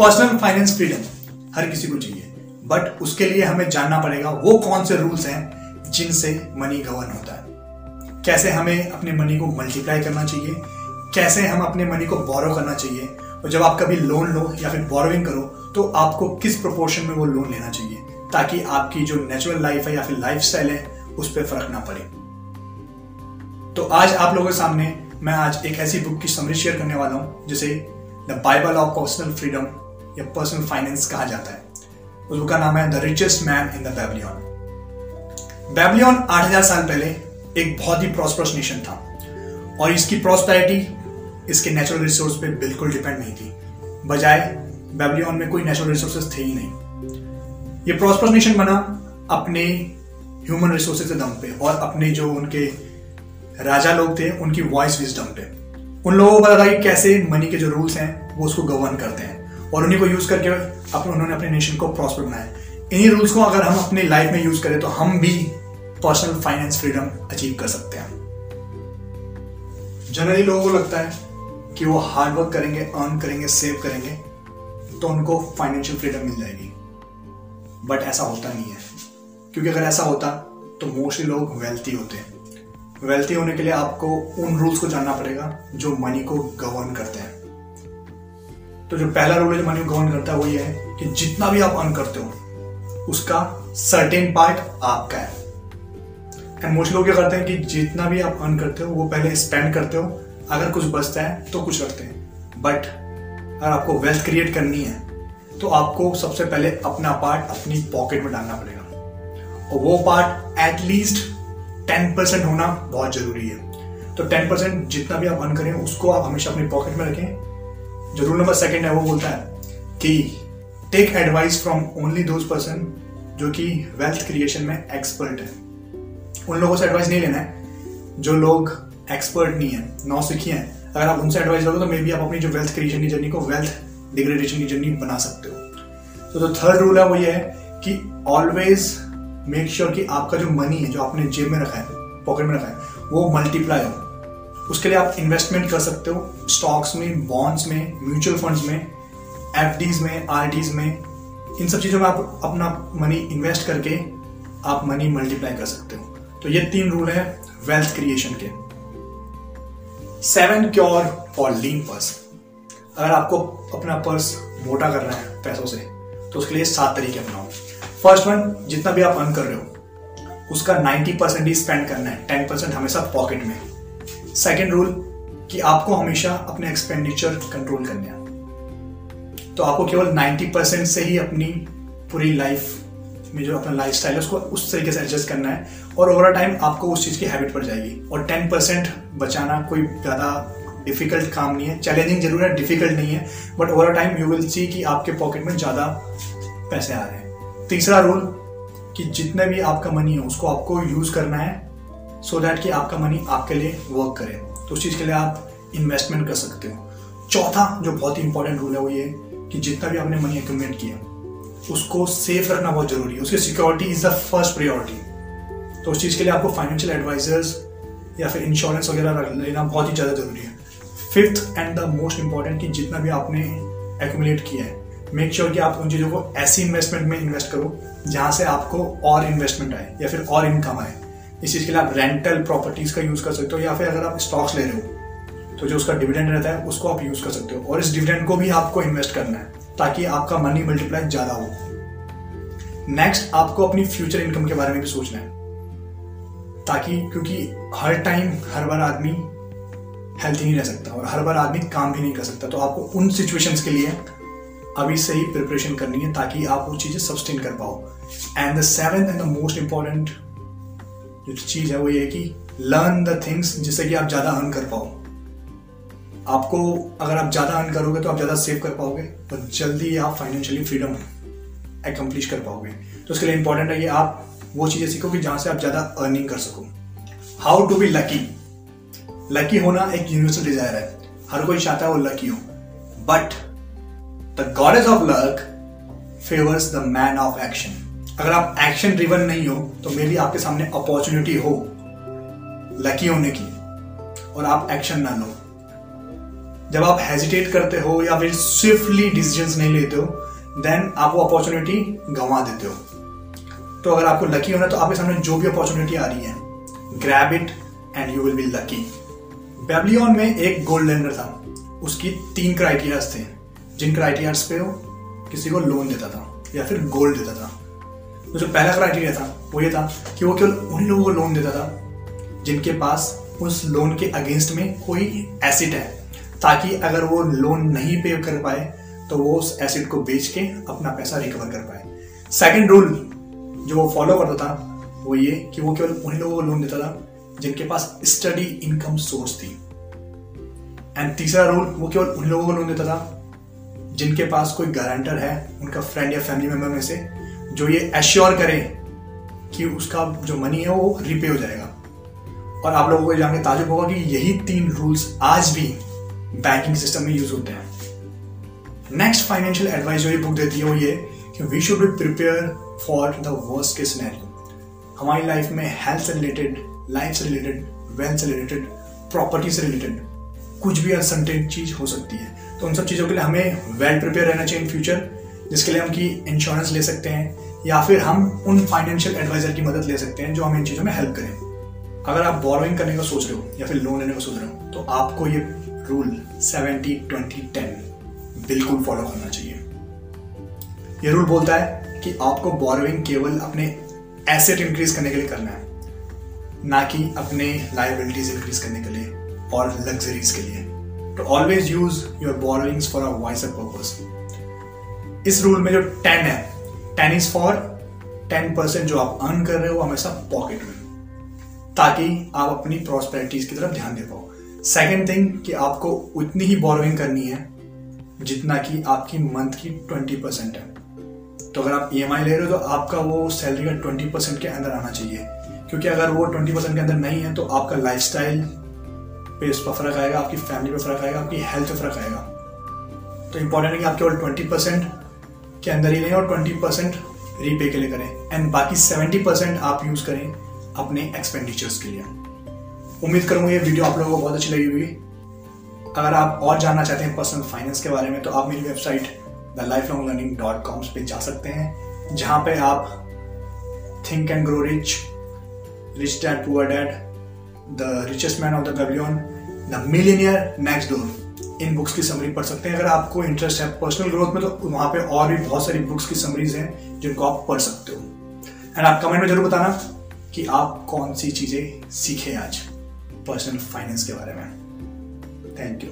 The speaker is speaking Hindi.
पर्सनल फाइनेंस फ्रीडम हर किसी को चाहिए। बट उसके लिए हमें जानना पड़ेगा वो कौन से रूल्स हैं जिनसे मनी गवर्न होता है। कैसे हमें अपने मनी को मल्टीप्लाई करना चाहिए, कैसे हम अपने मनी को बोरो करना चाहिए, और जब आप कभी लोन लो या फिर बोरोइंग करो तो आपको किस प्रोपोर्शन में वो लोन लेना चाहिए, ताकि आपकी जो नेचुरल लाइफ है या फिर लाइफ है, उस पर फ़र्क ना पड़े। तो आज आप लोगों के सामने मैं आज एक ऐसी बुक की समरी शेयर करने वाला हूँ, जिसे the Bible of personal freedom या पर्सनल फाइनेंस कहा जाता है। उस बुक का नाम है? The richest man in the Babylon Babylon 8000 साल पहले एक बहुत ही प्रॉस्परस नेशन था। और इसकी प्रॉस्पेरिटी इसके नेचुरल रिसोर्स पे बिल्कुल डिपेंड नहीं थी। बजाय बेबलियन में कोई नेचुरल रिसोर्सेज थे ही नहीं। ये प्रॉस्परस नेशन बना अपने ह्यूमन रिसोर्सेज के दम पे और अपने जो उनके राजा लोग थे, उनकी वॉइस विजडम पे। उन लोगों को पता था कि कैसे मनी के जो रूल्स हैं, वो उसको गवर्न करते हैं। और उन्हीं को यूज़ करके अपने, उन्होंने अपने नेशन को प्रॉस्पर बनाया। इन्हीं रूल्स को अगर हम अपनी लाइफ में यूज़ करें तो हम भी पर्सनल फाइनेंस फ्रीडम अचीव कर सकते हैं। जनरली लोगों को लगता है कि वो हार्ड वर्क करेंगे अर्न करेंगे सेव करेंगे तो उनको फाइनेंशियल फ्रीडम मिल जाएगी। बट ऐसा होता नहीं है। क्योंकि अगर ऐसा होता तो मोस्टली लोग वेल्थी होते हैं। वेल्थी होने के लिए आपको उन रूल्स को जानना पड़ेगा, जो मनी को गवर्न करते हैं। तो जो पहला रूल है जो मनी गवर्न करता है, वो ये है कि जितना भी आप अर्न करते हो, उसका सर्टेन पार्ट आपका है। एंड मोस्ट लोग क्या करते हैं कि जितना भी आप अर्न करते हो, वो पहले स्पेंड करते हो। अगर कुछ बचता है तो कुछ रखते हैं। बट अगर आपको वेल्थ क्रिएट करनी है तो आपको सबसे पहले अपना पार्ट अपनी पॉकेट में डालना पड़ेगा। और वो पार्ट एटलीस्ट टेन परसेंट होना बहुत ज़रूरी है। तो टेन परसेंट जितना भी आप अर्न करें, उसको आप हमेशा अपनी पॉकेट में रखें। जो रूल नंबर सेकेंड है, वो बोलता है कि take advice from only those person जो कि वेल्थ क्रिएशन में एक्सपर्ट है। उन लोगों से एडवाइस नहीं लेना है, जो लोग एक्सपर्ट नहीं है नौ सीखी हैं। अगर आप उनसे एडवाइस लोगे तो मे बी आप अपनी जो वेल्थ क्रिएशन की जर्नी को वेल्थ डिग्रेडेशन की जर्नी बना सकते हो। तो जो थर्ड रूल है वो ये है कि ऑलवेज मेक श्योर कि आपका जो मनी है, जो आपने जेब में रखा है पॉकेट में रखा है, वो मल्टीप्लाई हो। उसके लिए आप इन्वेस्टमेंट कर सकते हो स्टॉक्स में बॉन्ड्स में म्यूचुअल फंड्स में एफ़ में आर में, इन सब चीज़ों में आप अपना मनी इन्वेस्ट करके आप मनी मल्टीप्लाई कर सकते हो। तो ये तीन रूल है वेल्थ क्रिएशन के। Seven cure for lean purse अगर आपको अपना पर्स मोटा करना है पैसों से तो उसके लिए सात तरीके अपनाओ। फ़र्स्ट वन जितना भी आप अर्न कर रहे हो, उसका 90 परसेंट ही स्पेंड करना है। 10 परसेंट हमेशा पॉकेट में। सेकेंड रूल कि आपको हमेशा अपने एक्सपेंडिचर कंट्रोल करने हैं। तो आपको केवल 90 परसेंट से ही अपनी पूरी लाइफ में जो अपना लाइफ स्टाइल है, उसको उस तरीके से एडजस्ट करना है और ओवर टाइम आपको उस चीज़ की हैबिट पड़ जाएगी। और 10 परसेंट बचाना कोई ज़्यादा डिफ़िकल्ट काम नहीं है। चैलेंजिंग ज़रूर है डिफ़िकल्ट नहीं है but over time you will see कि आपके पॉकेट में ज़्यादा पैसे आ रहे हैं। तीसरा रूल कि जितने भी आपका मनी है, उसको आपको यूज़ करना है। सो so दैट कि आपका मनी आपके लिए वर्क करे। तो उस चीज़ के लिए आप इन्वेस्टमेंट कर सकते हो। चौथा, जो बहुत ही इंपॉर्टेंट रूल है वो ये कि जितना भी आपने मनी एक्यूमुलेट किया, उसको सेफ़ रखना बहुत ज़रूरी है। उसकी security is the first priority तो उस चीज़ के लिए आपको फाइनेंशियल एडवाइजर्स या फिर इंश्योरेंस वगैरह लेना बहुत ही ज़्यादा ज़रूरी है। Fifth and the most important कि जितना भी आपने एक्यूमुलेट किया है मेक श्योर sure कि आप उन चीज़ों को ऐसी इन्वेस्टमेंट में इन्वेस्ट करो जहाँ से आपको और इन्वेस्टमेंट आए या फिर और इनकम आए। इस चीज़ के लिए आप रेंटल प्रॉपर्टीज़ का यूज़ कर सकते हो या फिर अगर आप स्टॉक्स ले रहे हो तो जो उसका डिविडेंड रहता है, उसको आप यूज़ कर सकते हो। और इस डिविडेंड को भी आपको इन्वेस्ट करना है, ताकि आपका मनी मल्टीप्लाई ज़्यादा हो। नेक्स्ट आपको अपनी फ्यूचर इनकम के बारे में भी सोचना है, ताकि, क्योंकि हर टाइम हर बार आदमी हेल्थी नहीं रह सकता और हर बार आदमी काम भी नहीं कर सकता। तो आपको उन सिचुएशंस के लिए अभी से ही प्रिपरेशन करनी है, ताकि आप वो चीज़ें सस्टेन कर पाओ। And the seventh and the most important जो चीज़ है वो ये कि लर्न द थिंग्स जिससे कि आप ज़्यादा अर्न कर पाओ। आपको अगर आप ज़्यादा अर्न करोगे तो आप ज़्यादा सेव कर पाओगे और जल्दी आप फाइनेंशियली फ्रीडम एकम्प्लिश कर पाओगे। तो उसके लिए इंपॉर्टेंट है कि आप वो चीज़ें सीखो कि जहाँ से आप ज़्यादा अर्निंग कर सको। How to be lucky lucky होना एक यूनिवर्सल डिज़ायर है। हर कोई चाहता है वो लकी हो। But the goddess of luck favours the man of action अगर आप एक्शन ड्रिवन नहीं हो तो मे बी आपके सामने अपॉर्चुनिटी हो लकी होने की और आप एक्शन ना लो। जब आप हेजिटेट करते हो या फिर स्विफ्टली डिसीजंस नहीं लेते हो देन आप वो अपॉर्चुनिटी गंवा देते हो। तो अगर आपको लकी होना तो आपके सामने जो भी अपॉर्चुनिटी आ रही है grab it and you will be lucky Babylon में एक गोल्ड लैंडर था। उसकी तीन क्राइटेरियाज थे। जिन क्राइटेरियाज पे वो किसी को लोन देता था या फिर गोल्ड देता था। तो जो पहला क्राइटेरिया था, वो ये था कि वो केवल उन्हीं लोगों को लोन देता था, जिनके पास उस लोन के अगेंस्ट में कोई एसिड है, ताकि अगर वो लोन नहीं पे कर पाए तो वो उस एसिड को बेच के अपना पैसा रिकवर कर पाए। सेकंड रूल जो वो फॉलो करता था, वो ये कि वो केवल उन्हीं लोगों को लोन देता था, जिनके पास स्टडी इनकम सोर्स थी। एंड तीसरा रूल वो केवल उन लोगों को लोन देता था, जिनके पास कोई गारंटर है, उनका फ्रेंड या फैमिली मेंबर में से जो ये एश्योर करे कि उसका जो मनी है वो रिपे हो जाएगा। और आप लोगों को जान के ताजुब होगा कि यही तीन रूल्स आज भी बैंकिंग सिस्टम में यूज़ होते हैं। नेक्स्ट फाइनेंशियल एडवाइस जो ये बुक देती है वो ये कि we should be prepare for the worst के सिनेरियो हमारी लाइफ में हेल्थ से रिलेटेड लाइफ से रिलेटेड वेल्थ से रिलेटेड प्रॉपर्टी से रिलेटेड कुछ भी अनसर्टेन चीज़ हो सकती है। तो उन सब चीज़ों के लिए हमें वेल प्रिपेयर रहना चाहिए इन फ्यूचर जिसके लिए हम की इंश्योरेंस ले सकते हैं, या फिर हम उन फाइनेंशियल एडवाइजर की मदद ले सकते हैं जो हमें इन चीज़ों में हेल्प करें। अगर आप बोरोइंग करने का सोच रहे हो, या फिर लोन लेने का सोच रहे हो तो आपको ये रूल सेवेंटी ट्वेंटी टेन बिल्कुल फॉलो करना चाहिए। ये रूल बोलता है कि आपको बोरोइंग केवल अपने एसेट इंक्रीज करने के लिए करना है, ना कि अपने लाइबिलिटीज इंक्रीज करने के लिए और लग्जरीज के लिए। तो always use your borrowings for a wiser purpose इस रूल में जो टेन है ten is for ten percent जो आप अर्न कर रहे हो हमेशा पॉकेट में। ताकि आप अपनी प्रॉस्पेरिटीज की तरफ़ ध्यान दे पाओ। सेकेंड थिंग कि आपको उतनी ही बोरोइंग करनी है, जितना कि आपकी मंथ की ट्वेंटी परसेंट है। तो अगर आप ई e ले रहे हो तो आपका वो सैलरी का ट्वेंटी परसेंट के अंदर आना चाहिए। क्योंकि अगर वो ट्वेंटी परसेंट के अंदर नहीं है तो आपका लाइफ स्टाइल पे उस पर फ़र्क आएगा, आपकी फैमिली पे फ़र्क आएगा, आपकी हेल्थ पे फ़र्क आएगा। तो इंपॉर्टेंट है कि आप केवल ट्वेंटी परसेंट के अंदर ही नहीं और ट्वेंटी परसेंट रीपे के लिए करें। एंड बाकी सेवेंटी परसेंट आप यूज़ करें अपने एक्सपेंडिचर्स के लिए। उम्मीद करूँगा ये वीडियो आप लोगों को बहुत अच्छी लगी हुई अगर आप और जानना चाहते हैं पर्सनल फाइनेंस के बारे में तो आप मेरी website the life long learning dot com पे जा सकते हैं, जहाँ पे आप think and grow rich rich dad poor dad the richest man of the Babylon the millionaire next door in books की समरी पढ़ सकते हैं। अगर आपको इंटरेस्ट है पर्सनल ग्रोथ में तो वहाँ पे और भी बहुत सारी बुक्स की समरीज हैं, जिनको आप पढ़ सकते हो। एंड आप कमेंट में ज़रूर बताना कि आप कौन सी चीज़ें सीखे आज पर्सनल फाइनेंस के बारे में। Thank you